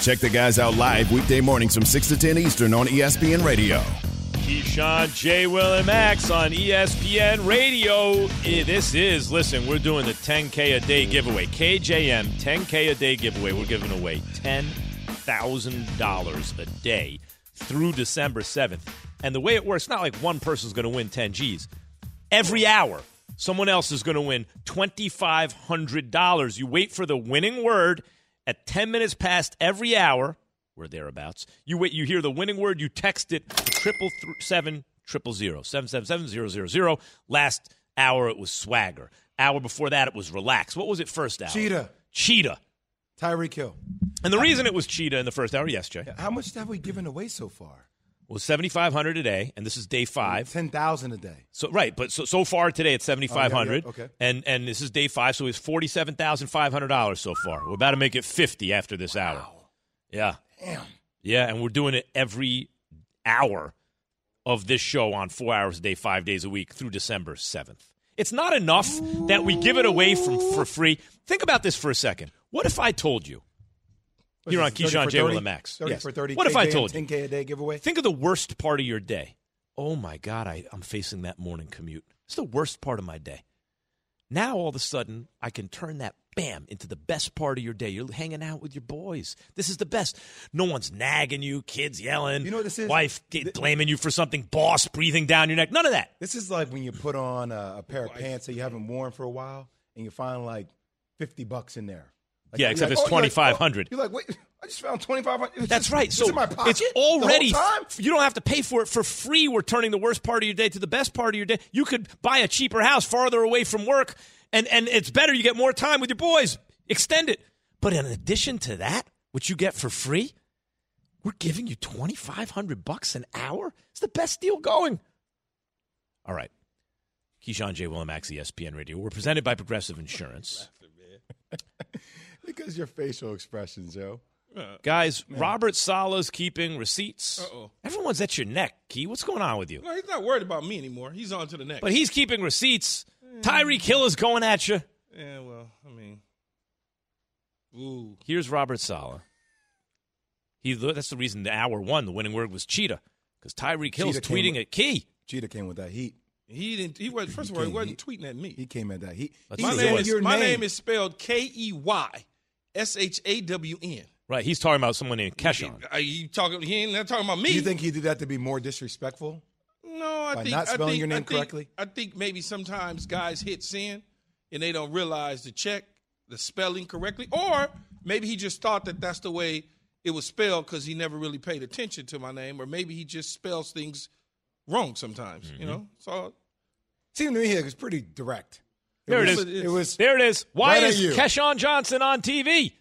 Check the guys out live weekday mornings from 6 to 10 Eastern on ESPN Radio. Keyshawn, J. Will, and Max on ESPN Radio. Eh, This is, listen, we're doing the 10K a day giveaway. KJM 10K a day giveaway. We're giving away $10,000 a day through December 7th. And the way it works, not like one person's going to win 10 G's. Every hour, someone else is going to win $2,500. You wait for the winning word at 10 minutes past every hour, or thereabouts. You wait, you hear the winning word, you text it to triple seven triple zero seven seven seven zero zero zero. Last hour it was swagger. Hour before that it was relax. What was it first hour? Cheetah. Cheetah. Tyreek Hill. And the reason it was cheetah in the first hour, yes, Jay, How much have we given away so far? Was seventy five hundred a day, and this is day five. 10,000 a day. So right, but so so far today it's seventy five hundred. Oh, yeah, yeah, okay. And and this is day five, so it's forty seven thousand five hundred dollars so far. We're about to make it fifty after this hour. Yeah. Damn. Yeah, and we're doing it every hour of this show on four hours a day, five days a week through December seventh. It's not enough that we give it away from for free. Think about this for a second. What if I told you? You're on What's this, 30 Keyshawn for J. Will 30? and Max. 30 Yes. for 30 What if I told you? 10K a day giveaway? Think of the worst part of your day. Oh my God, I, I'm facing that morning commute. It's the worst part of my day. Now all of a sudden, I can turn that bam into the best part of your day. You're hanging out with your boys. This is the best. No one's nagging you, kids yelling. You know what this is? Wife get, blaming you for something, boss breathing down your neck. None of that. This is like when you put on a, a pair of pants that you haven't worn for a while and you find like 50 bucks in there. Like, Yeah, except like, it's oh, 2,500. oh, You're like, wait, I just found 2,500. That's right. It's So in my pocket it's the whole already time? you don't have to pay for it for free. We're turning the worst part of your day to the best part of your day. You could buy a cheaper house farther away from work, and and it's better. You get more time with your boys. Extend it. But in addition to that, which you get for free, we're giving you twenty five hundred bucks an hour. It's the best deal going. All right. Keyshawn J. Will and Max, ESPN Radio. We're presented by Progressive Insurance. Because your facial expressions, yo. Uh, Guys, Robert Saleh's keeping receipts. Uh-oh. Everyone's at your neck, Key. What's going on with you? No, he's not worried about me anymore. He's on to the next. But he's keeping receipts. Tyreek Hill is going at you. yeah, well, I mean, ooh, Here's Robert Saleh. He that's the reason the hour one, the winning word was cheetah, because Tyreek Hill's Cheetah tweeting with- at Key. Cheetah came with that heat. he didn't. He was first of all, he wasn't he- tweeting at me. He came at that heat. He my name what is your my name is spelled K E Y S H A W N. Right, he's talking about someone named Keshawn. Are you talking? He ain't not talking about me. Do you think he did that to be more disrespectful? No, I by think not I spelling think- your name I think- correctly? I think maybe sometimes guys hit send and they don't realize to check the spelling correctly, or maybe he just thought that that's the way it was spelled because he never really paid attention to my name, or maybe he just spells things wrong sometimes. Mm-hmm. You know, so Seemed to me it was pretty direct. There it was, is. It was. There it is. Why Right is you. Keshawn Johnson on TV?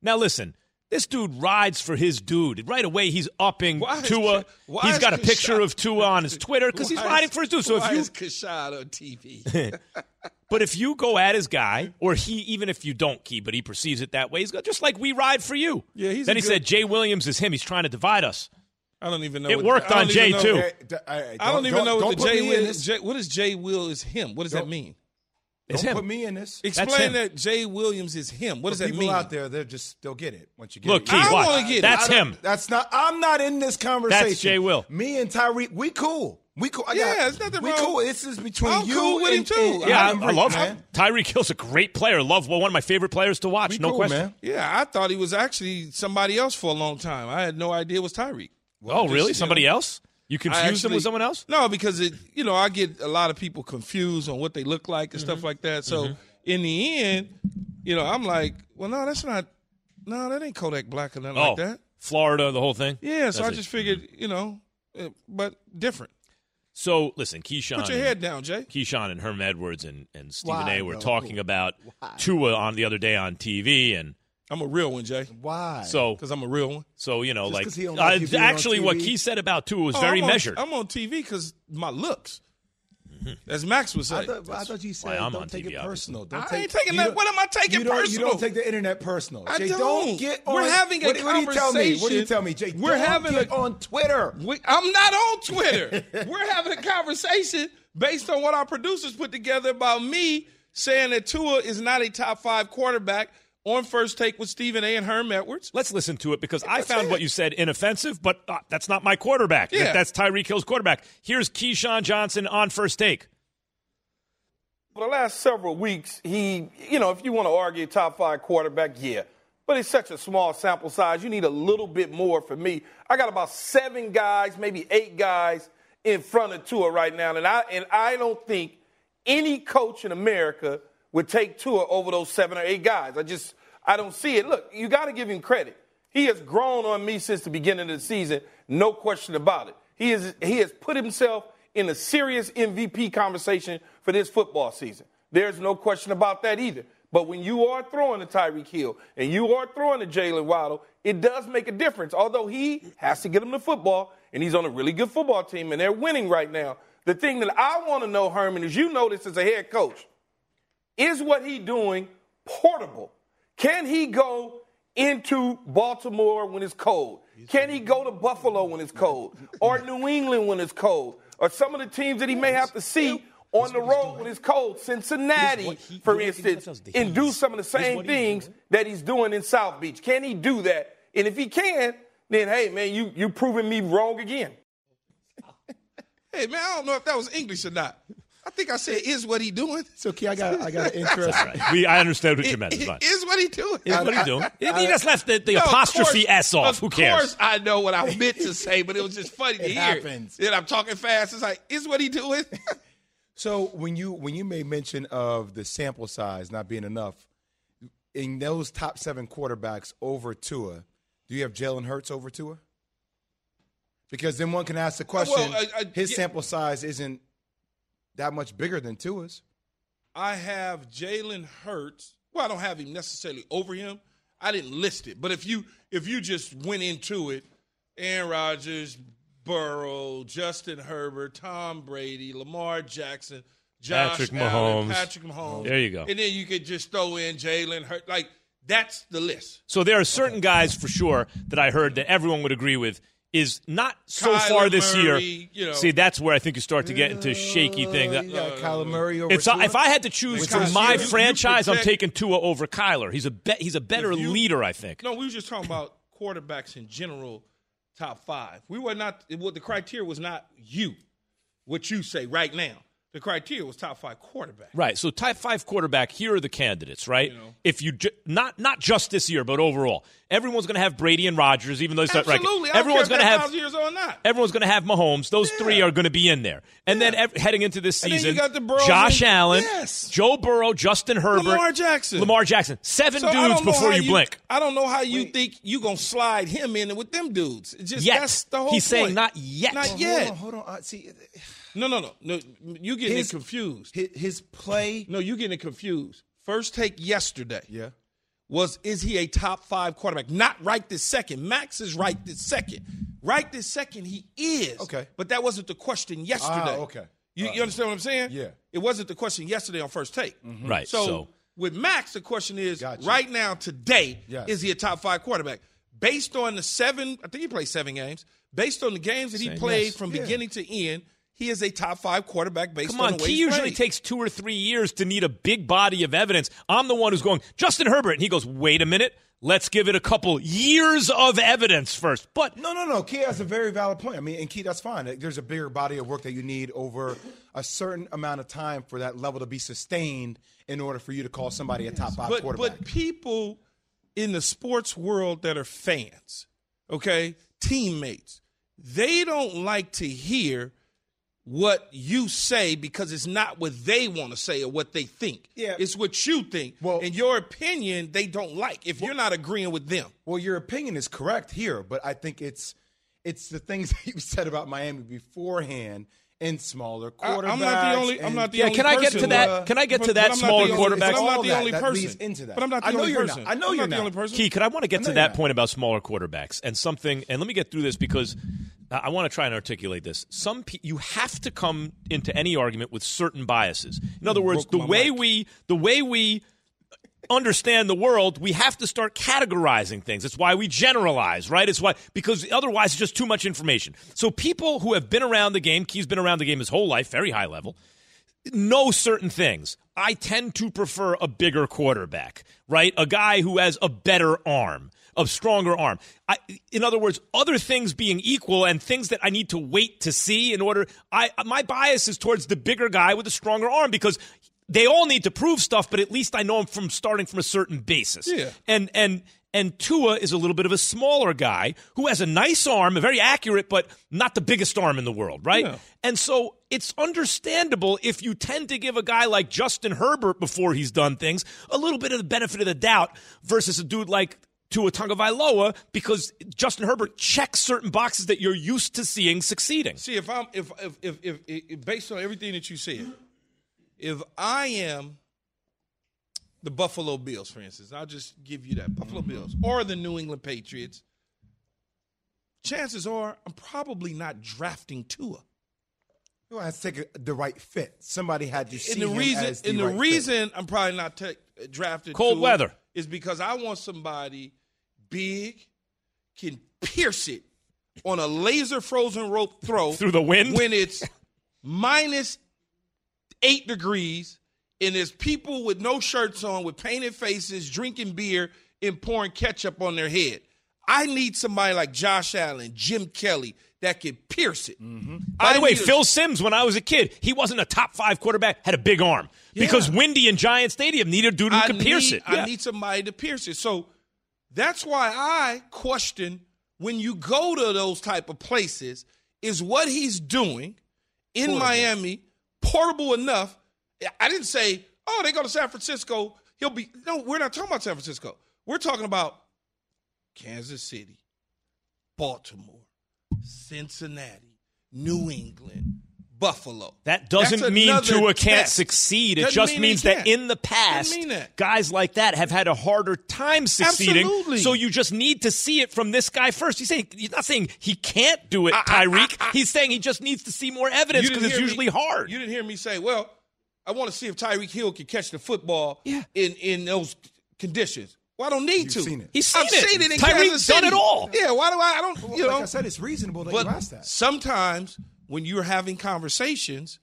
Now listen, this dude rides for his dude. Right away, he's upping Why is Tua. Ke- why he's is got a picture Keshawn- of Tua on his Twitter because he's riding is- for his dude. So why if you is Kashad on TV? But if you go at his guy, or he, even if you don't key, but he perceives it that way, he's got, just like we ride for you. Yeah, he's Then a he good- said Jay Williams is him. He's trying to divide us. I don't even know. It what- worked I on Jay, know- too. Hey, d- I don't, even know what don't the put J me in will. this. J, what is Jay Will is him? What does that mean? It's Don't him. put me in this. Explain that Jay Williams is him. What does For that people mean? out there, they're just they'll get it once you get Look, it. Key, I watch. wanna get it. That's I don't- him. That's not. I'm not in this conversation. Jay Will. Me and Tyreek, we cool. We cool. I Yeah, got, there's nothing we wrong. cool. This is between I'm you cool with him, too. and- Yeah, I, and I Rick, love man. Tyreek Hill's a great player. Love well, one of my favorite players to watch. We no cool, question. man. Yeah, I thought he was actually somebody else for a long time. I had no idea it was Tyreek. oh, just, really? you Somebody know, else? You I confused him actually- with someone else? No, because it, you know, I get a lot of people confused on what they look like and Mm-hmm. stuff like that. So in the end, you know, I'm like, well, no, that's not, no, that ain't Kodak Black or nothing Oh, like that. Florida, the whole thing. Yeah, so That's I it. just figured, you know, uh, but different. So listen, Keyshawn. Put your head down, Jay. Keyshawn and Herm Edwards and, and Stephen Why, A. were bro? talking about Tua on the other day on TV, and I'm a real one, Jay, Why? so because I'm a real one. so you know, Just like 'cause he uh, like you being actually, what TV? Key said about Tua was Oh, very I'm on- measured. I'm on TV because my looks, as Max was saying, I thought, I thought you said I'm don't on take TV, it personal. Don't I take, ain't taking that- don't- what am I taking you don't, You don't take the internet personal. I Jay, don't. get We're having a what, What do you tell me? What do you tell me, Jay? We're don't having get a- on Twitter. We, I'm not on Twitter. We're having a conversation based on what our producers put together about me saying that Tua is not a top five quarterback on first take with Stephen A. and Herm Edwards. Let's listen to it because I That's found it. what you said inoffensive, but uh, that's not my quarterback. That- Yeah. that's Tyreek Hill's quarterback. Here's Keyshawn Johnson on first take. For the last several weeks, he, you know, if you want to argue top five quarterback, yeah. But it's such a small sample size. You need a little bit more for me. I got about seven guys, maybe eight guys in front of Tua right now. And I, and I don't think any coach in America would take Tua over those seven or eight guys. I just, I don't see it. Look, you got to give him credit. He has grown on me since the beginning of the season, no question about it. He, is, he has put himself in a serious MVP conversation for this football season. There's no question about that either. But when you are throwing to Tyreek Hill and you are throwing to Jalen Waddle, it does make a difference. Although he has to get him the football, and he's on a really good football team, and they're winning right now. The thing that I want to know, Herman, is you know this as a head coach. Is what he doing portable? Can he go into Baltimore when it's cold? Can he go to Buffalo when it's cold? Or New England when it's cold? Or some of the teams that he may have to see on the road when it's cold, Cincinnati, for instance, and do some of the same things that he's doing in South Beach. Can he do that? And if he can, then hey man, you you're proving me wrong again. Hey, man, I don't know if that was English or not. I think I said is what he doing. So, Key, I got, I got an interest. We, I understood what you meant. It's. Is what he doing. Is what are you doing? He just left the, the No, of apostrophe course- S off. Who Of cares? course, I know what I meant to say, but it was just funny to It hear. happens. Then I'm talking fast. It's like, is what he doing? So when you when you made mention of the sample size not being enough, in those top seven quarterbacks over Tua, do you have Jalen Hurts over Tua? Because then one can ask the question: Well, I- I- His yeah. sample size isn't that much bigger than Tua's. I have Jalen Hurts. Well, I don't have him necessarily over him. I didn't list it, but if you if you just went into it, Aaron Rodgers, Burrow, Justin Herbert, Tom Brady, Lamar Jackson, Josh Patrick Allen, Mahomes. Patrick Mahomes. There you go. And then you could just throw in Jalen Hurts. Like that's the list. So there are certain guys for sure that I heard that everyone would agree with is not so Kyler far this Murray, year. you know. See, that's where I think you start to get into shaky thing. Uh, That, you Kyler Murray over it's Tua? if I had to choose With for my you- you franchise, I'm taking Tua over Kyler. He's a be, he's a better you- leader, I think. No, we were just talking about quarterbacks in general, top five. We were not. What the criteria was not you, what you say right now. The criteria was top five quarterback. Right. So top five quarterback. Here are the candidates. Right. You know. If you ju- not not just this year, but overall, everyone's going to have Brady and Rodgers, even though it's not right. Absolutely. Everyone's going to have thousand years or not. Everyone's going to have Mahomes. Those three are going to be in there. And then ev- heading into this And then you season, got the Josh and- Allen, Yes. Joe Burrow, Justin Herbert, Lamar Jackson. Lamar Jackson. Seven So I dudes don't know before how you, blink. I don't know how you think you are gonna slide him in with them dudes. It's just Yet. that's the whole He's saying not yet. Not Hold yet. Hold on, hold on. Uh, see, No, no, no, no. You getting His- it confused. his, his play. No, you getting it confused. First take yesterday. Yeah. was is he a top five quarterback? Not right this second. Max is right this second. Right this second, he is. Okay. But that wasn't the question yesterday. Ah, okay. You, All you understand what I'm saying? Yeah. It wasn't the question yesterday on first take. Right. So, So, with Max, the question is Gotcha. right now, today, Yes. is he a top five quarterback? Based on the seven, I think he played seven games. Based on the games that he Same. played Yes. from Yeah. beginning to end, he is a top five quarterback based come on on, the way Key usually played. takes two or three years to need a big body of evidence. I'm the one who's going Justin Herbert, and he goes, "Wait a minute, Let's give it a couple years of evidence first. But No, no, no. Key has a very valid point. I mean, and Key, that's fine. There's a bigger body of work that you need over a certain amount of time for that level to be sustained in order for you to call somebody a top five but quarterback. but people in the sports world that are fans, okay, teammates, they don't like to hear what you say because it's not what they want to say or what they think. Yeah. It's what you think. Well- and your opinion they don't like if you're not agreeing with them. Well, your opinion is correct here, but I think it's it's the things that you said about Miami beforehand in smaller I- quarterbacks. I'm not the only. I'm not the Yeah, only can I get person. to that- can I get to that but smaller quarterback? I'm not the only that person. into that. But I'm not the I know only you're person. not. I know I'm you're not the only person. Key, could I want to get to that not. point about smaller quarterbacks and something, and let me get through this because I want to try and articulate this. Some pe- you have to come into any argument with certain biases. In other words, the way we the way we understand the world, we have to start categorizing things. It's why we generalize, right? It's why because otherwise it's just too much information. So people who have been around the game, Key's been around the game his whole life, very high level, know certain things. I tend to prefer a bigger quarterback, right? A guy who has a better arm, a stronger arm. I, in other words, other things being equal and things that I need to wait to see in order. I my bias is towards the bigger guy with a stronger arm because they all need to prove stuff, but at least I know I'm from starting from a certain basis. Yeah. And and and Tua is a little bit of a smaller guy who has a nice arm, a very accurate, but not the biggest arm in the world, right? Yeah. And so it's understandable if you tend to give a guy like Justin Herbert before he's done things a little bit of the benefit of the doubt versus a dude like Tua Tagovailoa because Justin Herbert checks certain boxes that you're used to seeing succeeding. See, if I'm if if if, if, if based on everything that you said, if I am the Buffalo Bills, for instance, I'll just give you that Buffalo mm-hmm. Bills or the New England Patriots. Chances are, I'm probably not drafting Tua. You have to take a, the right fit. Somebody had to see And the him reason, as the and the right fit. reason I'm probably not ta- uh, drafted Cold Tua weather. is because I want somebody big, can pierce it on a laser frozen rope throw Through the wind? when it's minus eight degrees and there's people with no shirts on with painted faces drinking beer and pouring ketchup on their head. I need somebody like Josh Allen, Jim Kelly that can pierce it. Mm-hmm. By the way, need a- Phil Simms, when I was a kid, he wasn't a top five quarterback, had a big arm because Windy and Giant Stadium needed a dude who I could pierce it. I Yeah. need somebody to pierce it. So that's why I question when you go to those type of places, is what he's doing in Miami portable enough? I didn't say, oh, they go to San Francisco. He'll be no. We're not talking about San Francisco. We're talking about Kansas City, Baltimore, Cincinnati, New England, Buffalo. That doesn't That's mean another Tua can't test. succeed. It Doesn't just mean means that can't. in the past, Doesn't mean that. guys like that have had a harder time succeeding. Absolutely. So you just need to see it from this guy first. He's saying he's not saying he can't do it, Tyreek. he's saying he just needs to see more evidence because it's usually me- hard. You didn't hear me say, well, I want to see if Tyreek Hill can catch the football Yeah. in, in those conditions. Well, I don't need You've to. seen it. He's seen I've it. seen it in Tyreek's Kansas done City. it all. Yeah, why do I? I don't. Well, You know, like I said, it's reasonable that but you ask that. sometimes when you're having conversations,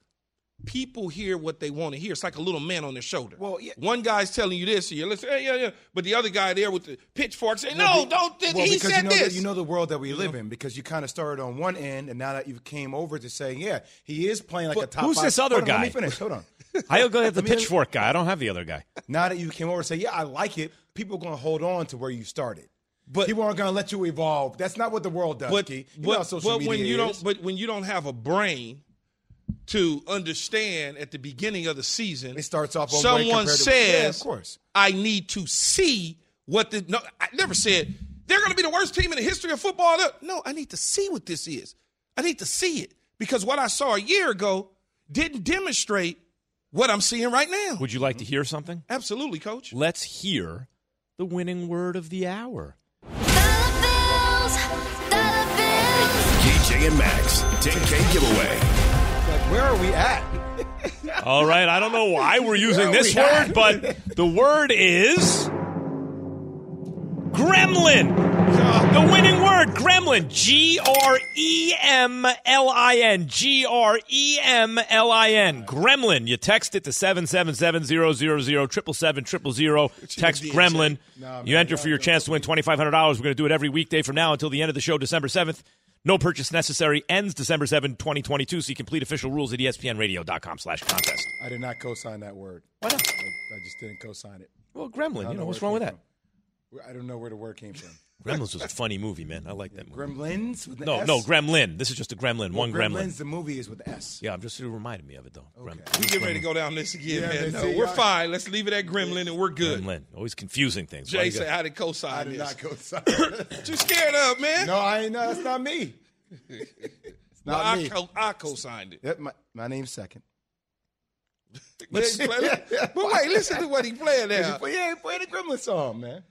people hear what they want to hear. It's like a little man on their shoulder. Well, yeah. One guy's telling you this, and you're listening, hey, yeah, yeah. But the other guy there with the pitchfork saying, no, be- don't. Well, he because said you know this. The, you know the world that we live in because you kind of started on one end and now that you came over to saying, yeah, he is playing like a top. who's five- this other Hold on, Let guy? me finish. Hold on. I'll go get the pitchfork guy. I don't have the other guy. now that you came over and say, yeah, I like it, people are going to hold on to where you started. But- people aren't going to let you evolve. That's not what the world does, but, Key. You know but, how social but media when you is. don't but when you don't have a brain to understand at the beginning of the season It starts off someone great compared to- says Yeah, of course. i need to see what the no i never said they're going to be the worst team in the history of football no i need to see what this is i need to see it because what i saw a year ago didn't demonstrate what i'm seeing right now Would you like to hear something? absolutely coach Let's hear the winning word of the hour. Dollar bills, dollar bills. KJ and Max, 10K giveaway. Like, where are we at? All right, I don't know why we're using this we word, at? but the word is gremlin. The winning word, Gremlin. G R E M L I N. G R E M L I N. Gremlin. You text it to 777 000 777 000. Text Gremlin. You enter for your chance to win $2,500. We're going to do it every weekday from now until the end of the show, December 7th. No purchase necessary. Ends December 7, 2022. See complete official rules at espnradio.com slash contest. I did not co-sign that word. Why not? I, I just didn't co-sign it. Well, Gremlin. You know, where what's wrong with that? from. I don't know where the word came from. Gremlins was a funny movie, man. I like that movie. Gremlins with No, S? no, Gremlin. This is just a Gremlin. Well, One Gremlin. Gremlins, the movie is with the S. Yeah, I'm just it reminded me of it though. Gremlin. We get ready to go down this again, Yeah, man. man, No, see, we're y'all- fine. Let's leave it at Gremlin and we're good. Gremlin. Always confusing things. Jay you said, "How did co-sign I did this?" not co-sign it. Scared of, man? no, I ain't. No, that's not me. It's Well, not I, me. co- I co-signed it. Yep, my, my name's second. Let's play that. But wait, listen to what he playing now. But yeah, playing the Gremlin song, man.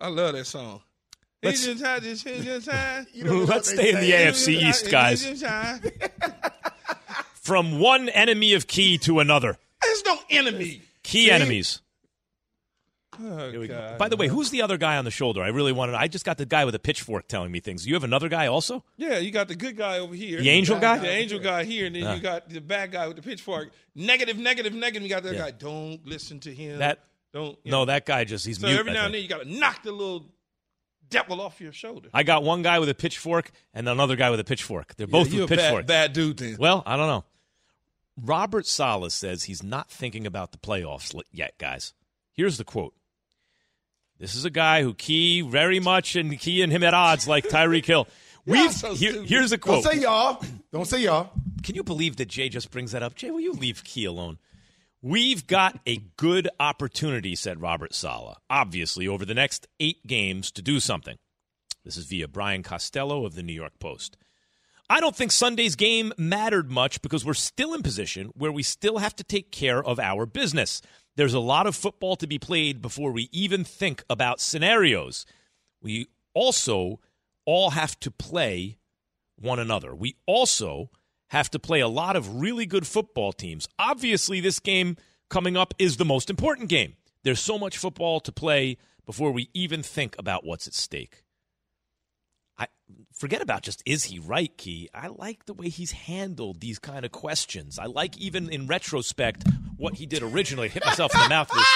I love that song. Let's- just time, just- it's just time. You know Let's stay in the say. AFC East, guys. It's just time. From one enemy of Key to another. There's no enemy. Key See? enemies. Oh, Here we go. God. By the way, who's the other guy on the shoulder? I really wanted. I just got the guy with a pitchfork telling me things. You have another guy also? Yeah, you got the good guy over here. The angel guy? The angel guy here, and then Ah. you got the bad guy with the pitchfork. Negative, negative, negative. You got that Yeah. guy. Don't listen to him. That don't. you no, know. that guy just he's So mute. every now and then you got to knock the little devil off your shoulder. I got one guy with a pitchfork and another guy with a pitchfork. They're both You're with a bad, bad dude then. Well, I don't know. Robert Saleh says he's not thinking about the playoffs yet, guys. Here's the quote. This is a guy who Key very much and Key and him at odds like Tyreek Hill. We've so here- here's a quote. Don't say y'all. Don't say y'all. Can you believe that Jay just brings that up? Jay, will you leave Key alone? We've got a good opportunity, said Robert Saleh, obviously, over the next eight games to do something. This is via Brian Costello of the New York Post. I don't think Sunday's game mattered much because we're still in position where we still have to take care of our business. There's a lot of football to be played before we even think about scenarios. We also all have to play one another. We also have to play a lot of really good football teams. Obviously, this game coming up is the most important game. There's so much football to play before we even think about what's at stake. I forget about just is he right, Key. I like the way he's handled these kind of questions. I like even in retrospect what he did originally. Hit myself in the mouth with this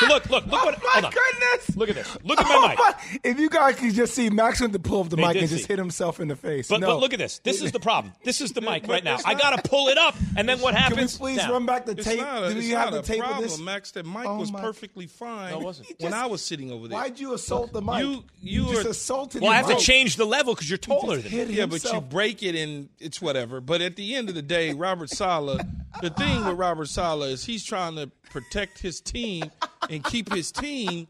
thing. Look, look, look oh what Oh, my hold on. goodness. Look at this. Look at Oh, my mic. my- If you guys could just see, Max went to pull up the They mic did and just see. hit himself in the face. But, no. but look at this. This is the problem. This is the mic right now. it's I got to pull it up, and then what Can we happens? please Now, run back the It's tape? not a, Do it's we have the tape problem, of this? Max. That Mike Oh, was my- perfectly fine No, it wasn't. when just- I was sitting over there. Why'd you assault the mic? You- you just are- assaulted Well, I the have to change the level because you're taller than hit me. Yeah, but you break it and it's whatever. But at the end of the day, Robert Saleh, the thing with Robert Saleh is he's trying to protect his team and keep his team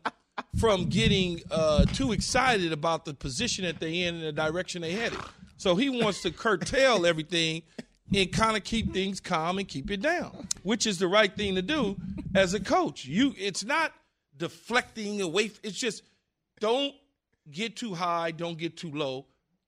from getting uh, too excited about the position that they in and the direction they headed. So he wants to curtail everything and kind of keep things calm and keep it down, which is the right thing to do as a coach. You, it's not deflecting away. It's just don't get too high, don't get too low.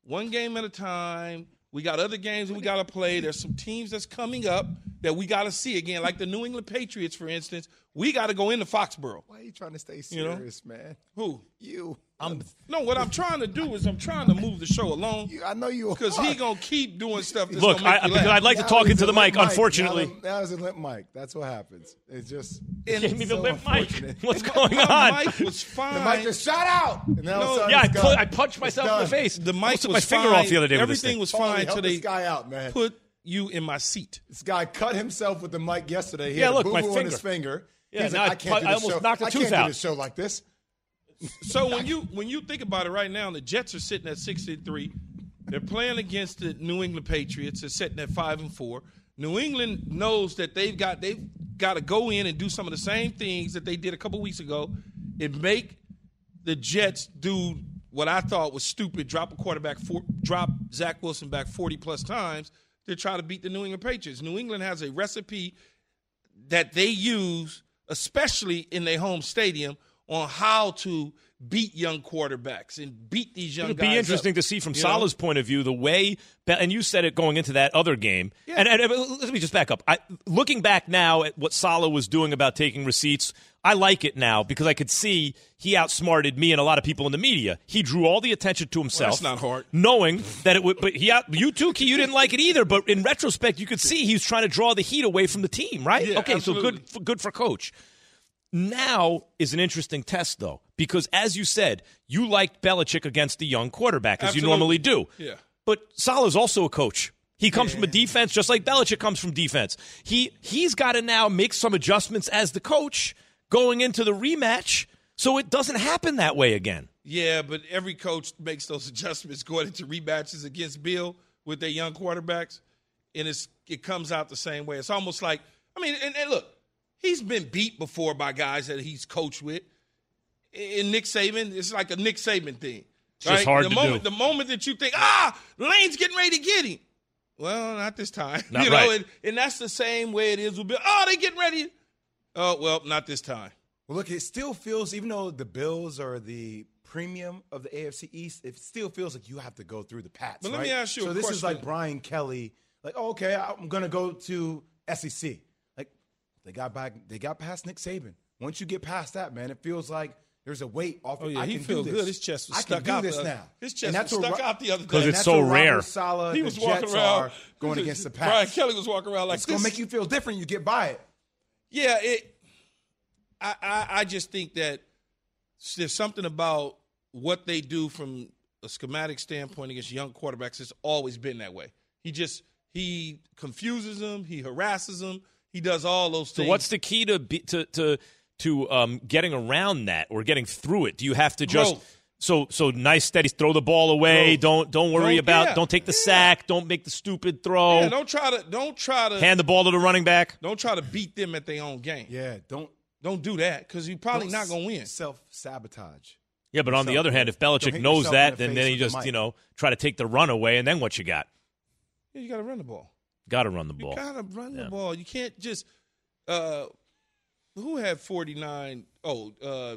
One game at a time. We got other games that we got to play. There's some teams that's coming up that we got to see again, like the New England Patriots, for instance. We got to go into Foxborough. Why are you trying to stay You know? serious, man? Who? You. I'm, uh, No, what I'm trying to do is I'm trying to move the show along You- I know you. because he gonna keep doing stuff. That's look, I, because. I'd like to talk into the limp mic. Unfortunately, now, now he's a limp mic. That's what happens. It's just And give me the so limp mic. unfortunate. What's going my on? mic was fine. the mic just shot out. And now No, all of a sudden Yeah, I, it's pu- I punched It's myself in the face. the mic Almost took was my finger off the other day with this Everything thing. was fine help until they this guy out, man. put you in my seat. This guy cut himself with the mic yesterday. He Yeah, had look, a my boo-boo on his finger. finger. Yeah, He's like, I I can't pu- do I this almost show. knocked a I tooth can't out. do this show like this. So when you when you think about it right now, the Jets are sitting at six and three. They're playing against the New England Patriots. They're sitting at five and four. New England knows that they've got they've got to go in and do some of the same things that they did a couple weeks ago and make the Jets do what I thought was stupid: drop a quarterback, drop Zach Wilson back forty plus times to try to beat the New England Patriots. New England has a recipe that they use, especially in their home stadium, on how to beat young quarterbacks and beat these young guys. be interesting up, to see from you know? Saleh's point of view the way, and you said it going into that other game. And, and, and uh, let me just back up. I, looking back now at what Saleh was doing about taking receipts, I like it now because I could see he outsmarted me and a lot of people in the media. He drew all the attention to himself. that's not hard. Knowing that it would, but he out, you too, Key, you didn't like it either. But in retrospect, you could see he was trying to draw the heat away from the team, right? Yeah, okay, so good, good for coach. Now is an interesting test, though, because as you said, you liked Belichick against the young quarterback, as you normally do. Yeah. But Saleh's also a coach. He comes from a defense, just like Belichick comes from defense. He he's got to now make some adjustments as the coach going into the rematch, so it doesn't happen that way again. Yeah, but every coach makes those adjustments going into rematches against Bill with their young quarterbacks, and it's it comes out the same way. It's almost like I mean, and, and look, he's been beat before by guys that he's coached with. In Nick Saban, it's like a Nick Saban thing. It's just hard the to moment, do. The moment that you think, ah, Lane's getting ready to get him. Well, not this time. Not you know, right. and, and that's the same way it is with Bill. Oh, they getting ready. Oh, well, not this time. Well, look, it still feels, even though the Bills are the premium of the AFC East, it still feels like you have to go through the Pats. But let me ask you So a this is like Brian Kelly, like, oh, okay, I'm gonna go to SEC. Like, they got back, they got past Nick Saban. Once you get past that, man, it feels like there's a weight off. Oh, yeah, I he can feel this. good. His chest was I stuck can do out this the- now. his chest was stuck Ro- out the other day. 'Cause and it's that's so rare. Robert Saleh, he the was walking Jets around going against the Pats. Brian Kelly was walking around like it's gonna make you feel different. You get by it. Yeah, it. I, I I just think that there's something about what they do from a schematic standpoint against young quarterbacks. It's always been that way. He just he confuses them, he harasses them, he does all those things. So what's the key to be, to to to um, getting around that or getting through it? Do you have to just Growth. so so nice steady throw the ball away? Growth. Don't don't worry Growth, about yeah, don't take the yeah. sack. Don't make the stupid throw. yeah, don't try to don't try to Hand the ball to the running back. don't try to beat them at their own game. Yeah, don't Don't do that because you're probably not gonna win. Self sabotage. Yeah, but on the other hand, if Don't Belichick knows that, the then then he with the just you know try to take the run away, and then what you got? Yeah, you got to run the ball. Got to run the You ball. gotta run Yeah. the ball. You can't just. Uh, who had forty nine? Oh, uh,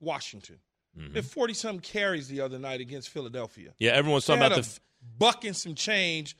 Washington. Mm-hmm. They had forty something carries the other night against Philadelphia. Yeah, everyone's talking about the. f- buck and some change,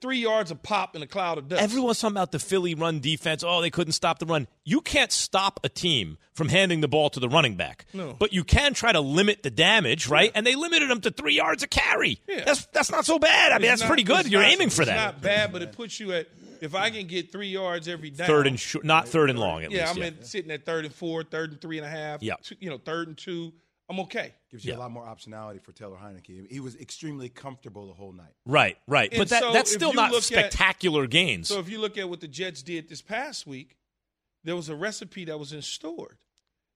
three yards of pop in a cloud of dust. Everyone's talking about the Philly run defense. Oh, they couldn't stop the run. You can't stop a team from handing the ball to the running back. No. But you can try to limit the damage, right? And they limited them to three yards of carry. Yeah. That's that's not so bad. I mean, It's that's not- pretty good. You're not- aiming for it's that. Not bad, but it puts you at. If I can get three yards every down, Third and short, not third and long at least. yeah, least. I'm yeah. in, sitting at third and four, third and three and a half. Yeah. two- you know, third and two. I'm okay. Gives you Yeah. a lot more optionality for Taylor Heinicke. He was extremely comfortable the whole night. Right, right. And But that, so that's still not look at- spectacular gains. So if you look at what the Jets did this past week, there was a recipe that was installed.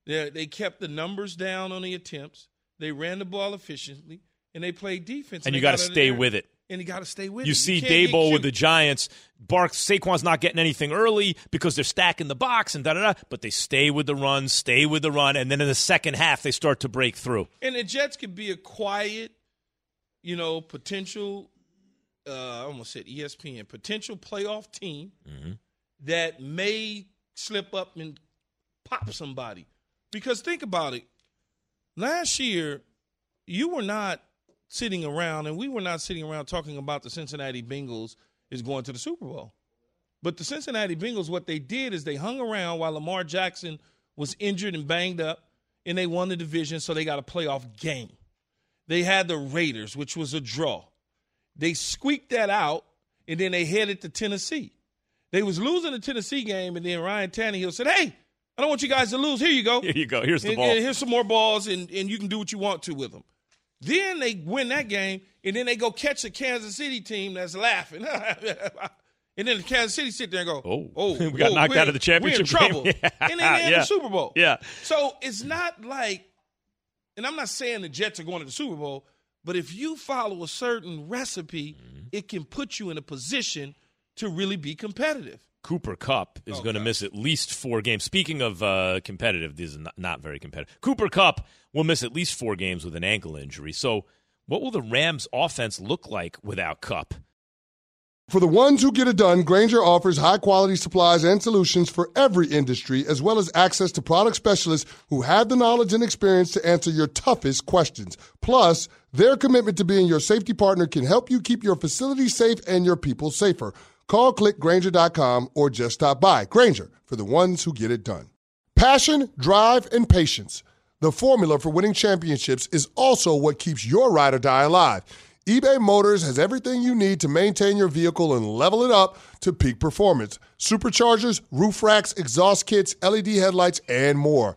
They, they kept the numbers down on the attempts. They ran the ball efficiently, and they played defense. And you gotta got out of stay with it. And you got to stay with you it. see can't get Daboll with the Giants. Bark Saquon's not getting anything early because they're stacking the box and da da da. But they stay with the run, stay with the run, and then in the second half they start to break through. And the Jets could be a quiet, you know, potential. Uh, I almost said ESPN potential playoff team Mm-hmm. that may slip up and pop somebody. Because think about it. Last year, you were not sitting around, and we were not sitting around talking about the Cincinnati Bengals is going to the Super Bowl. But the Cincinnati Bengals, what they did is they hung around while Lamar Jackson was injured and banged up, and they won the division, so they got a playoff game. They had the Raiders, which was a draw. They squeaked that out, and then they headed to Tennessee. They was losing the Tennessee game, and then Ryan Tannehill said, "Hey, I don't want you guys to lose. Here you go. Here you go. Here's the And- ball. and here's some more balls, and, and you can do what you want to with them." Then they win that game, and then they go catch a Kansas City team that's laughing. and then the Kansas City sit there and go, Oh. oh, We got oh, knocked out of the championship We're in trouble. Yeah. And then they in Yeah. the Super Bowl. Yeah. So it's not like, and I'm not saying the Jets are going to the Super Bowl, but if you follow a certain recipe, Mm-hmm. it can put you in a position to really be competitive. Cooper Kupp is Oh, going to miss at least four games. Speaking of uh, competitive, this is not, not very competitive. Cooper Kupp will miss at least four games with an ankle injury. So, what will the Rams' offense look like without Kupp? For the ones who get it done, Grainger offers high quality supplies and solutions for every industry, as well as access to product specialists who have the knowledge and experience to answer your toughest questions. Plus, their commitment to being your safety partner can help you keep your facility safe and your people safer. Call clickgrainger.com or just stop by. Grainger for the ones who get it done. Passion, drive, and patience. The formula for winning championships is also what keeps your ride or die alive. eBay Motors has everything you need to maintain your vehicle and level it up to peak performance. Superchargers, roof racks, exhaust kits, LED headlights, and more.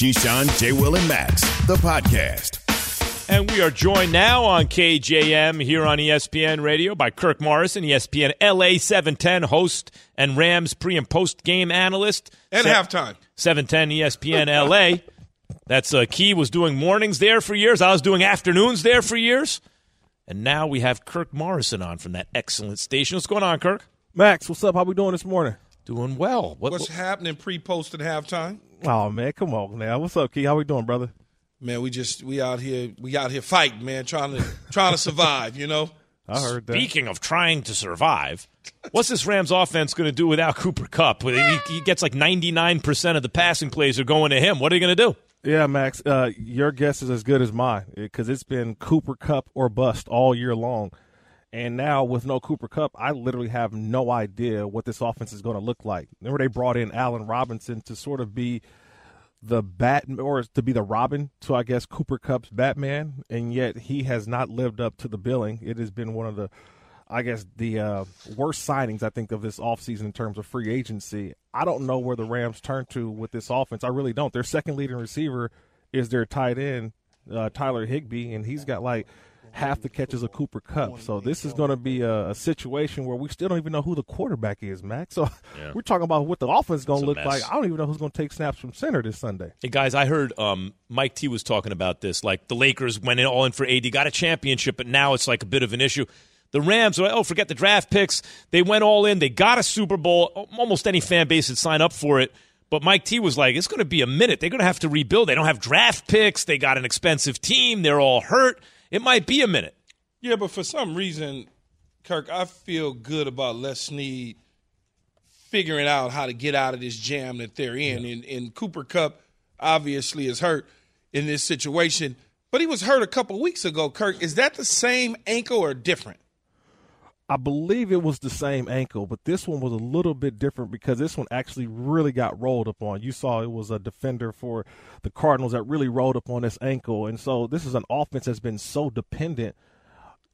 Keyshawn, J. Will, and Max, the podcast. And we are joined now on KJM here on ESPN Radio by Kirk Morrison, ESPN LA 710 host and Rams pre and post game analyst. And Se- halftime. 710 ESPN LA. That's uh, Key was doing mornings there for years. I was doing afternoons there for years. And now we have Kirk Morrison on from that excellent station. What's going on, Kirk? Max, what's up? How we doing this morning? Doing well. What, What's happening pre, post, and halftime? Oh man, come on now. What's up, Key? How we doing, brother? Man, we just we out here we out here fighting, man, trying to trying to survive. You know, I heard that. Speaking of trying to survive, what's this Rams offense going to do without Cooper Kupp? He, he gets like 99% of the passing plays are going to him. What are you going to do? Yeah, Max. Uh, your guess is as good as mine because it's been Cooper Kupp or bust all year long, and now with no Cooper Kupp, I literally have no idea what this offense is going to look like. Remember, they brought in Allen Robinson to sort of be the bat or to be the Robin to I guess Cooper Kupp's Batman, and yet he has not lived up to the billing. It has been one of the I guess the uh, worst signings I think of this offseason in terms of free agency. I don't know where the Rams turn to with this offense. I really don't. Their second leading receiver is their tight end, uh, Tyler Higbee, and he's got like half the catches of Cooper Kupp. So this is going to be a, a situation where we still don't even know who the quarterback is, Max. So Yeah. we're talking about what the offense is going to look mess. like. I don't even know who's going to take snaps from center this Sunday. Hey guys, I heard um, Mike T was talking about this. Like the Lakers went in all in for AD, got a championship, but now it's like a bit of an issue. The Rams, oh, forget the draft picks. They went all in. They got a Super Bowl. Almost any fan base would sign up for it. But Mike T was like, it's going to be a minute. They're going to have to rebuild. They don't have draft picks. They got an expensive team. They're all hurt. It might be a minute. Yeah, but for some reason, Kirk, I feel good about Les Snead figuring out how to get out of this jam that they're in. And, and Cooper Kupp obviously is hurt in this situation, but he was hurt a couple weeks ago. Kirk, is that the same ankle or different? I believe it was the same ankle, but this one was a little bit different because this one actually really got rolled up on. You saw it was a defender for the Cardinals that really rolled up on this ankle. And so this is an offense that's been so dependent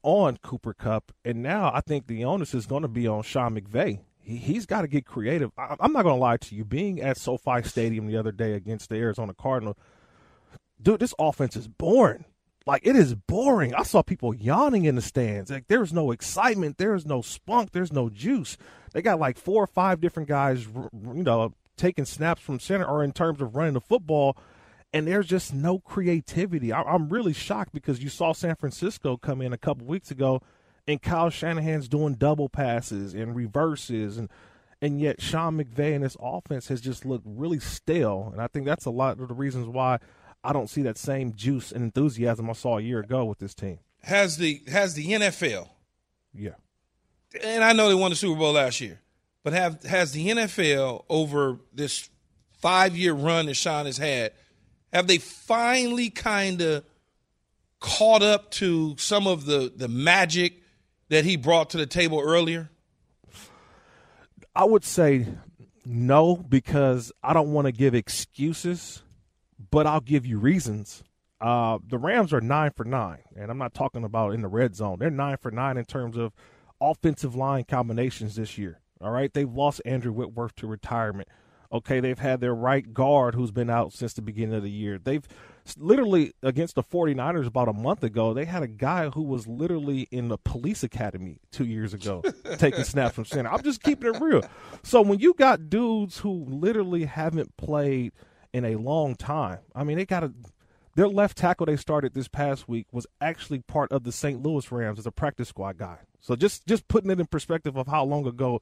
on Cooper Kupp. And now I think the onus is going to be on Sean McVay. He, he's got to get creative. I, I'm not going to lie to you. Being at SoFi Stadium the other day against the Arizona Cardinals, dude, this offense is boring. Like it is boring. I saw people yawning in the stands. Like there's no excitement, there's no spunk, there's no juice. They got like four or five different guys, you know, taking snaps from center or in terms of running the football, and there's just no creativity. I, I'm really shocked because you saw San Francisco come in a couple weeks ago, and Kyle Shanahan's doing double passes and reverses and and yet Sean McVay and his offense has just looked really stale. And I think that's a lot of the reasons why I don't see that same juice and enthusiasm I saw a year ago with this team. Has the has the NFL Yeah. and I know they won the Super Bowl last year, but have has the NFL over this five year run that Sean has had, have they finally kind of caught up to some of the the magic that he brought to the table earlier? I would say no because I don't want to give excuses, but I'll give you reasons. Uh, the Rams are nine for nine, and I'm not talking about in the red zone. They're nine for nine in terms of offensive line combinations this year. All right, they've lost Andrew Whitworth to retirement. Okay, they've had their right guard who's been out since the beginning of the year. They've literally against the 49ers about a month ago, they had a guy who was literally in the police academy 2 years ago taking snaps from center. I'm just keeping it real. So when you got dudes who literally haven't played in a long time. I mean, they got a their left tackle they started this past week was actually part of the St. Louis Rams as a practice squad guy. So just just putting it in perspective of how long ago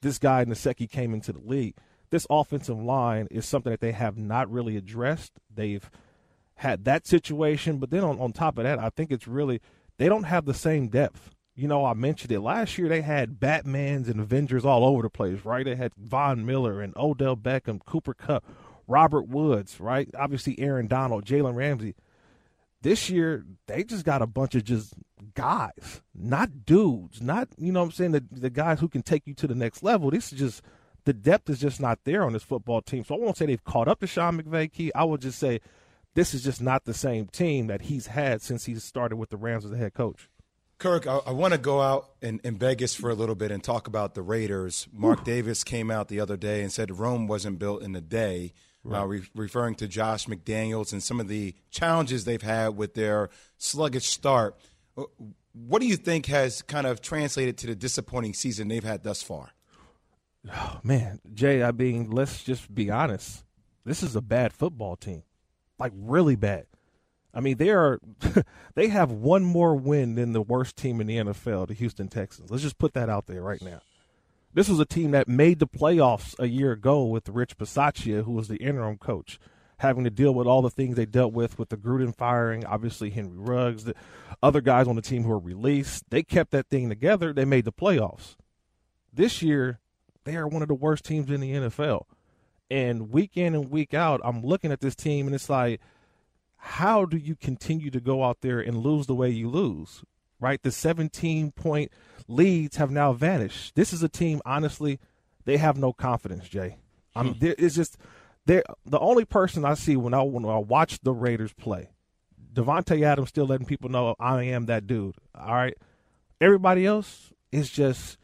this guy Naseki came into the league. This offensive line is something that they have not really addressed. They've had that situation, but then on, on top of that, I think it's really they don't have the same depth. You know, I mentioned it last year. They had Batmans and Avengers all over the place, right? They had Von Miller and Odell Beckham, Cooper Kupp, Robert Woods, right? Obviously, Aaron Donald, Jalen Ramsey. This year, they just got a bunch of just guys, not dudes, not, you know what I'm saying, the, the guys who can take you to the next level. This is just, the depth is just not there on this football team. So I won't say they've caught up to Sean McVay, Key. I will just say this is just not the same team that he's had since he started with the Rams as a head coach. Kirk, I, I want to go out in, in Vegas for a little bit and talk about the Raiders. Mark Davis came out the other day and said Rome wasn't built in a day, uh, re- referring to Josh McDaniels and some of the challenges they've had with their sluggish start. Uh, What do you think has kind of translated to the disappointing season they've had thus far? Oh, man, Jay, I mean, let's just be honest. This is a bad football team, like really bad. I mean, they are they have one more win than the worst team in the NFL, the Houston Texans. Let's just put that out there right now. This was a team that made the playoffs a year ago with Rich Bisaccia, who was the interim coach, having to deal with all the things they dealt with with the Gruden firing, obviously Henry Ruggs, the other guys on the team who were released. They kept that thing together. They made the playoffs. This year, they are one of the worst teams in the NFL. And week in and week out, I'm looking at this team and it's like, how do you continue to go out there and lose the way you lose? Right? The 17 point leads have now vanished. This is a team, honestly, they have no confidence, Jay. I'm hmm. there, it's just they're the only person I see when I when I watch the Raiders play. Davante Adams still letting people know I am that dude. All right. Everybody else is just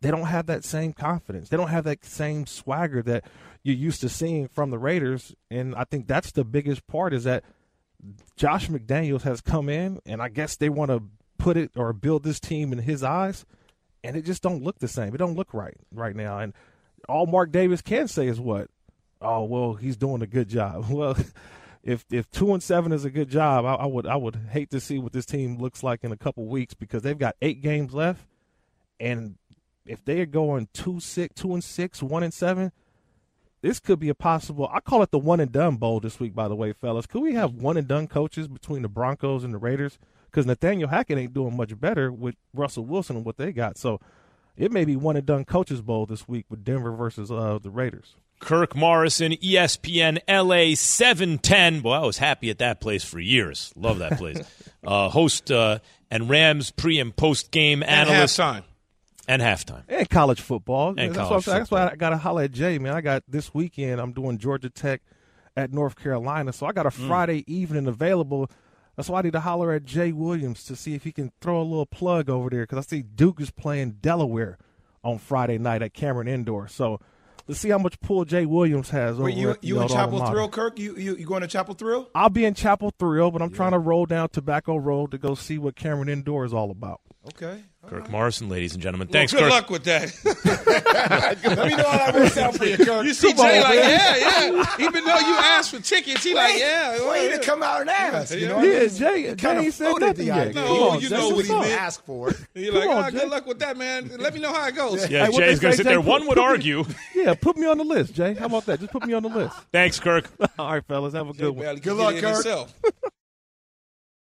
they don't have that same confidence. They don't have that same swagger that you're used to seeing from the Raiders. And I think that's the biggest part is that Josh McDaniels has come in and I guess they want to put it or build this team in his eyes and it just don't look the same. It don't look right right now. And all Mark Davis can say is what? Oh well, he's doing a good job. Well, if if two and seven is a good job, I, I would I would hate to see what this team looks like in a couple weeks because they've got eight games left, and if they are going two six, two and six, one and seven, this could be a possible. I call it the one and done bowl this week. By the way, fellas, could we have one and done coaches between the Broncos and the Raiders? Because Nathaniel Hackett ain't doing much better with Russell Wilson and what they got. So it may be one and done coaches bowl this week with Denver versus uh, the Raiders. Kirk Morrison, ESPN LA 710. Boy, I was happy at that place for years. Love that place. uh, host uh, and Rams pre and post game And analyst. halftime. And halftime. and college football. And that's, college what I'm that's why. I got to holler at Jay, man. I got this weekend. I'm doing Georgia Tech at North Carolina, so I got a Mm. Friday evening available. That's why I need to holler at Jay Williams to see if he can throw a little plug over there because I see Duke is playing Delaware on Friday night at Cameron Indoor. So let's see how much pull Jay Williams has. Wait, over you you in Chapel. Thrill, Kirk? You, you you going to Chapel Thrill? I'll be in Chapel Thrill, but I'm trying to roll down Tobacco Road to go see what Cameron Indoor is all about. Okay, Kirk Morrison, ladies and gentlemen. Thanks, Good Kirk. luck with that. Let me know how that works out for you, Kirk. You see Come on, Jay like, man. yeah, yeah. Even though you asked for tickets, he like, yeah. well, Wait yeah. to come out and ask. You know, Yeah, I mean? Jay- He Jay kinda ain't said floated nothing the yet. idea. No, on, you know what he didn't meant. ask for it. You're like, Come on, ah, Jay. good luck with that, man. Let me know how it goes. Yeah, Hey, what Jay's going to say, sit there. Jay, One would argue. Yeah, put me on the list, Jay. How about that? Just put me on the list. Thanks, Kirk. All right, fellas, have a good one. Good luck, Kirk.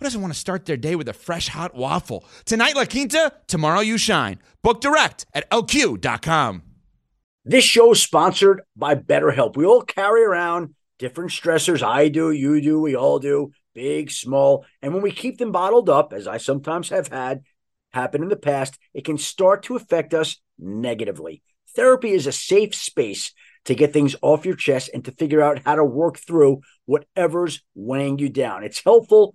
who doesn't want to start their day with a fresh hot waffle? Tonight, La Quinta, tomorrow, you shine. Book direct at lq.com. This show is sponsored by BetterHelp. We all carry around different stressors. I do, you do, we all do, big, small. And when we keep them bottled up, as I sometimes have had happen in the past, it can start to affect us negatively. Therapy is a safe space to get things off your chest and to figure out how to work through whatever's weighing you down. It's helpful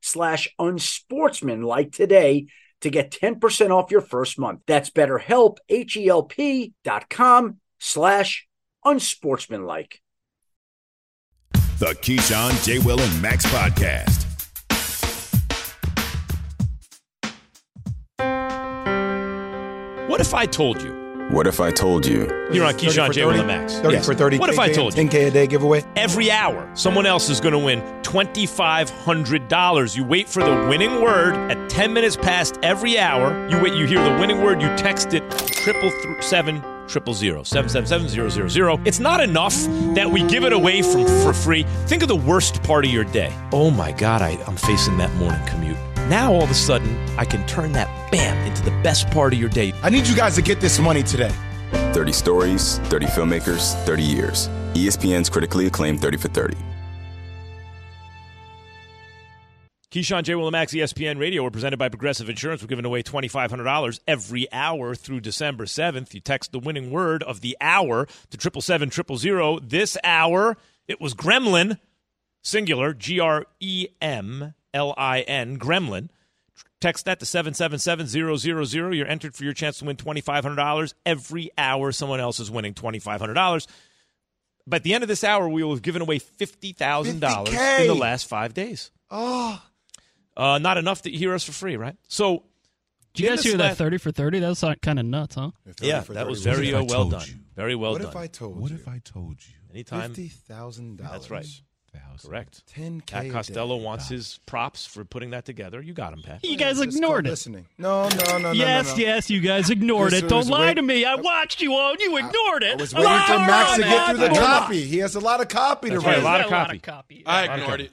slash unsportsmanlike today to get 10% off your first month. That's betterhelp, H-E-L-P dot com slash unsportsmanlike. The Keyshawn, J. Will, and Max podcast. What if I told you? What if I told you? You're on 30 Keyshawn for J. Will 30? and Max. 30 Yes. for 30. What if I told you? 10K a day giveaway? Every hour, someone else is going to win $2,500. You wait for the winning word at 10 minutes past every hour. You wait, you hear the winning word, you text it triple th- seven triple zero seven seven seven zero zero zero. It's not enough that we give it away from for free. Think of the worst part of your day. Oh my God, I, I'm facing that morning commute. Now all of a sudden, I can turn that bam into the best part of your day. I need you guys to get this money today. 30 stories, 30 filmmakers, 30 years. ESPN's critically acclaimed 30 for 30. Keyshawn J. Will and ESPN Radio. We're presented by Progressive Insurance. We're giving away $2,500 every hour through December 7th. You text the winning word of the hour to 777 This hour, it was Gremlin, singular, G R E M L I N, Gremlin. Text that to 777 You're entered for your chance to win $2,500. Every hour, someone else is winning $2,500. By the end of this hour, we will have given away $50,000 in the last five days. Oh. Uh, not enough to hear us for free, right? So, Did you guys hear that 30 for 30? That was kind of nuts, huh? Yeah, that was very uh, well done. Very well what done. if I told What you? What if I told you? Anytime. Fifty thousand dollars. That's right. Correct. 10K Pat Costello day. wants his props for putting that together. You got him, Pat. You guys Just ignored it. Listening. No, no, no, no. yes, no, no. yes, you guys ignored This it. Don't lie wait- to me. I watched you all. You ignored it. I was waiting for Max to get through the copy. He has a lot of copy That's to right, read. a lot of copy. copy. I ignored it.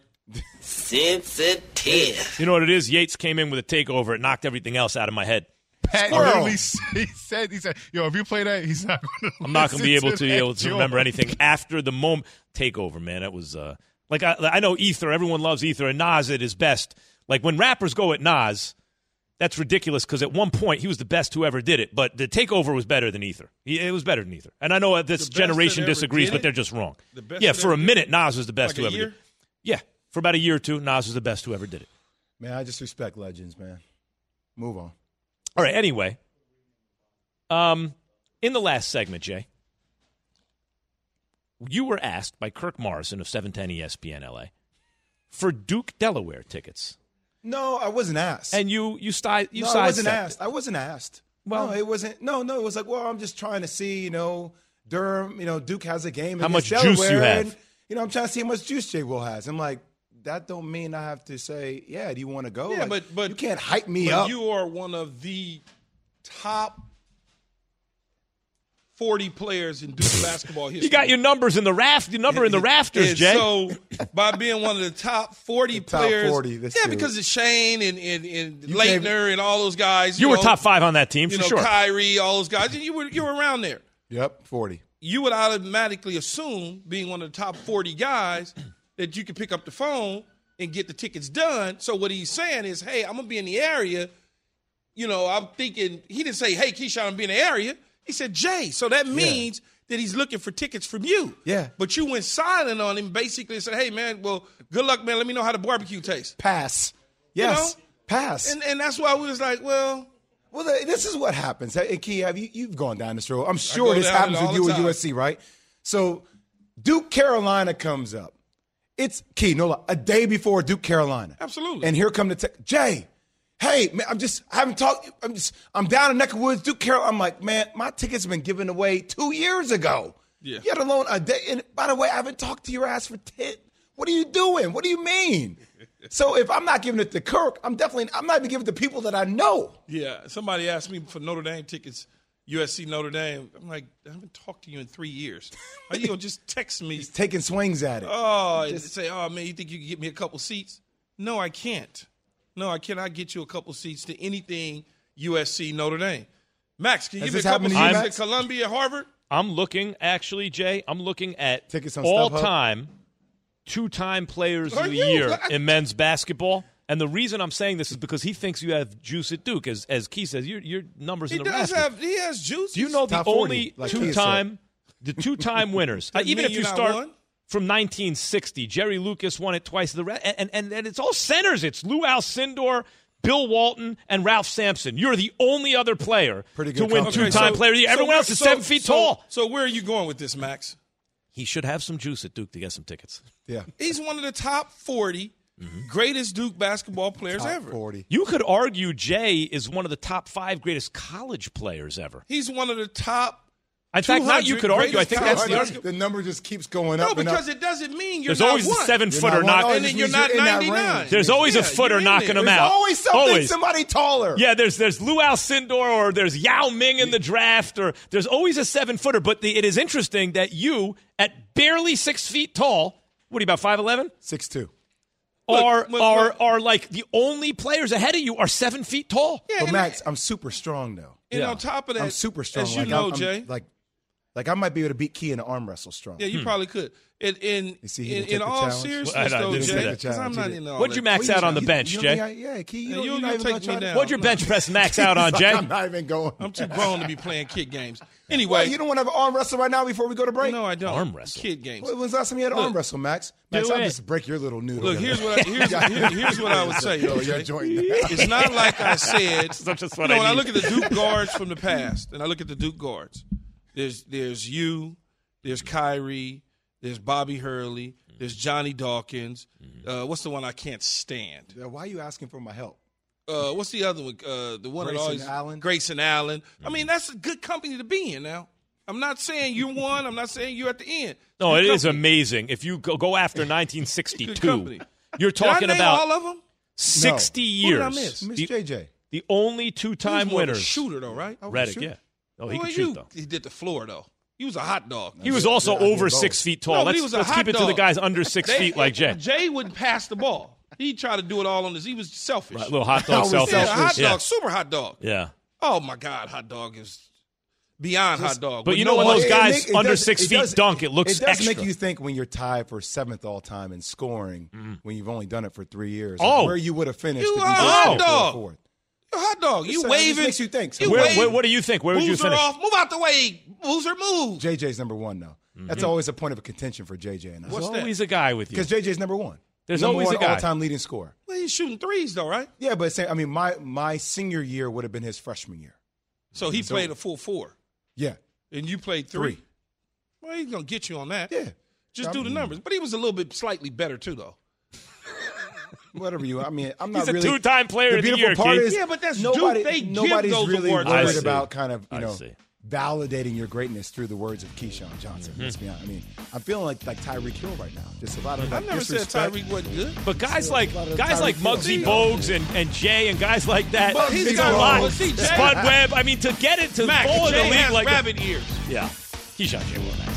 Sensitive. You know what it is? Yates came in with a takeover. It knocked everything else out of my head. Pat Squirrel. literally he said, he said, yo, if you play that, he's not going to I'm not going to be able to, be able to that remember anything after the moment takeover. Man, it was uh, like I, I know Ether. Everyone loves Ether, and Nas at his best. Like when rappers go at Nas, that's ridiculous because at one point he was the best who ever did it. But the takeover was better than Ether. He, it was better than Ether. And I know this generation disagrees, but they're just wrong. The yeah, for a minute, Nas was the best Like a who ever year? did. it. Yeah, for about a year or two, Nas was the best who ever did it. Man, I just respect legends, man. Move on. All right. Anyway, um, in the last segment, Jay, You were asked by Kirk Morrison of E 710 ESPN LA for Duke Delaware tickets. No, I wasn't asked. And you you sti- you no, I wasn't asked. it. I wasn't asked. Well- no, it wasn't. No, no, it was like, well, I'm just trying to see, you know, Durham, you know, Duke has a game. How much juice you have. And, you know, I'm trying to see how much juice Jay Will has. I'm like, that don't mean I have to say, yeah, do you want to go? Yeah, Like, but but you can't hype me but up. You are one of the top forty players in Duke basketball history. You got your numbers in the raft, your number in the rafters, And Jay. So by being one of the top forty top players, 40, this yeah, dude. because of Shane and and, and You gave- and all those guys. you were know, top five on that team You for know, sure. Kyrie, all those guys. You were you were around there. Yep, 40. You would automatically assume, being one of the top forty guys, that you could pick up the phone and get the tickets done. So what he's saying is, hey, I'm gonna be in the area. You know, I'm thinking he didn't say, hey, Keyshawn, I'm be in the area. He said, Jay. So that means that he's looking for tickets from you. Yeah. But you went silent on him, basically and said, hey, man, well, good luck, man. Let me know how the barbecue tastes. Pass. You Yes, know? pass. And and that's why we was like, well, Well, this is what happens. Hey, Key, have you you've gone down this road? I'm sure this happens with you at. USC, right? So, Duke Carolina comes up. It's Key, no lie, a day before Duke Carolina. Absolutely. And here come the te- Jay. Hey, man, I'm just I haven't talked. I'm just I'm down in neck of woods, Duke Carolina. I'm like, man, my tickets have been given away two years ago. Yeah. Yet alone a day. And by the way, I haven't talked to your ass for ten. What are you doing? What do you mean? so if I'm not giving it to Kirk, I'm definitely I'm not even giving it to people that I know. yeah. Somebody asked me for Notre Dame tickets, USC Notre Dame. I'm like, I haven't talked to you in three years. Are you gonna just text me? He's taking swings at it. Oh, and say, oh man, you think you can get me a couple seats? No, I can't. No, I cannot get you a couple seats to anything USC Notre Dame. Max, can you Has give me a this couple happened to you, seats Max? at Columbia, Harvard? I'm looking, actually, Jay, I'm looking at all time, two time players Are of the you? year I- in men's basketball. And the reason I'm saying this is because he thinks you have juice at Duke. As, as Key says, your, your numbers He in the does rafters. have. He has juice. Do you know the Top 40, only like two time the two time winners? Uh, even if you you're start one. from 1960, Jerry Lucas won it twice. The re- and, and and it's all centers. It's Lou Alcindor, Bill Walton, and Ralph Sampson. You're the only other player Pretty to good win company. two time so- player. of the year. so Everyone where- else is so- seven feet so- tall. So where are you going with this, Max? He should have some juice at Duke to get some tickets. Yeah. He's one of the top 40 greatest Duke basketball players Top ever. 40. You could argue Jay is one of the top five greatest college players ever. He's one of the top. In fact, now you could argue. I think that's the the, argument. the number just keeps going No, up and up. because it doesn't mean you're There's not always the one. seven You're footer not one. knock. It And then you're not in that 99. There's always a Yeah, footer knocking there. them out. always something, Always. somebody taller. Yeah, there's there's Lou Alcindor or there's Yao Ming in the draft or there's always a seven footer. But the, it is interesting that you, at barely six feet tall, what are you about five eleven? Six two. Are look, are look. are like the only players ahead of you are seven feet tall. Yeah, But and, Max, I'm super strong though. and Yeah. on top of that, I'm super strong. As you like, know, I'm, I'm- Jay. like, like I might be able to beat Key in an arm wrestle strong. yeah, you hmm. probably could. In in, You see, in, in the all challenge. seriousness, Well, though, Jay, because I'm not in all What'd you that. max out on the bench, you Jay? don't- Yeah, yeah, Key. You, Yeah, don't- you- you're not even take me down. What'd your bench press max out on, Jay? I'm not even going. I'm too grown to be playing kid games. Well, Anyway, you don't want to have an arm wrestle right now before we go to break? no, I don't. Arm wrestle. Kid games. When was the last time you had an Look, arm wrestle, Max? Max, I'll just break your little noodle. Look, here's what I, here's, here- here's what I would say, though, Yo, your Jay. joint. It's not like I said. That's just you what know, I when I look at the Duke guards from the past, and I look at the Duke guards, there's there's you, there's Kyrie, there's Bobby Hurley, there's Johnny Dawkins. Uh, what's the one I can't stand? Why are you asking for my help? Uh, what's the other one? Uh, the one that Grayson always Allen? Grayson Allen. I mean, that's a good company to be in. Now, I'm not saying you won. I'm not saying you're at the end. No, Good it is company. amazing. If you go, go after 1962, you're Did I talking name about all of them. 60 years. Who did I years. miss? Miss The, JJ. the only two-time He was more of a winners. shooter though, right? Redick, yeah. Oh, he Well, could you- shoot though. He did the floor though. He was a hot dog. He was also I did over six feet tall. No, let's he was a let's hot keep it to the guys under six They- feet like Jay. Jay wouldn't pass the ball. He tried to do it all on his. He was selfish. Right, little hot dog selfish. yeah, hot dog, Yeah. super hot dog. Yeah. Oh my God, hot dog is beyond hot dog. but you know no when those other- guys make- under does- six feet does- dunk, it looks It does extra. make you think when you're tied for seventh all time in scoring, mm-hmm. when you've only done it for three years, Oh. where you would have finished. You if are a hot it for dog. Fourth. Hot dog. You It just waving. makes you think. You Where, where, what do you think? Where would you Moves her finish? off. Move out the way. Moves her move. JJ's number one though. Mm-hmm. That's always a point of contention for JJ and us. What's There's that? always a guy with you. Because JJ's number one. There's number always one a guy. all-time leading scorer. Well, he's shooting threes though, right? Yeah, but say, I mean, my my senior year would have been his freshman year. So he So- played a full four, Yeah, and you played three. three. Well, he's gonna get you on that. Yeah. Just I do the numbers. But he was a little bit slightly better too, though. Whatever you. I mean, I'm not. He's not a really. two-time player the of the beautiful year, part is Yeah, but that's nobody. Duke. They give nobody's those really awards worried about kind of you I know see. validating your greatness through the words of Keyshawn Johnson. Mm-hmm. Let's be honest. I mean, I'm feeling like like Tyreek Hill right now. Just a lot of I like, never said disrespect. Tyreek wasn't good. But guys like guys like Tyreek Hill. Muggsy Bogues and, and Jay and guys like that, But he's it's got- a lot. well, see, Jay- Spud Webb. I mean, to get it to Mac, fall in the Jay league like rabbit ears. yeah, Keyshawn J. Will Max.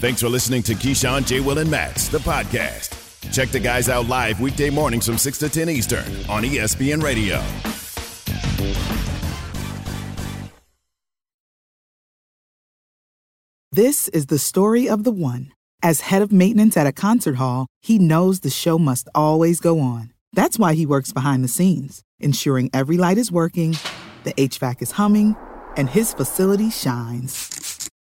Thanks for listening to Keyshawn, J. Will, and Max, the podcast. Check the guys out live weekday mornings from 6 to 10 Eastern on ESPN Radio. This is the story of the one. As head of maintenance at a concert hall, he knows the show must always go on. That's why he works behind the scenes, ensuring every light is working, the HVAC is humming, and his facility shines.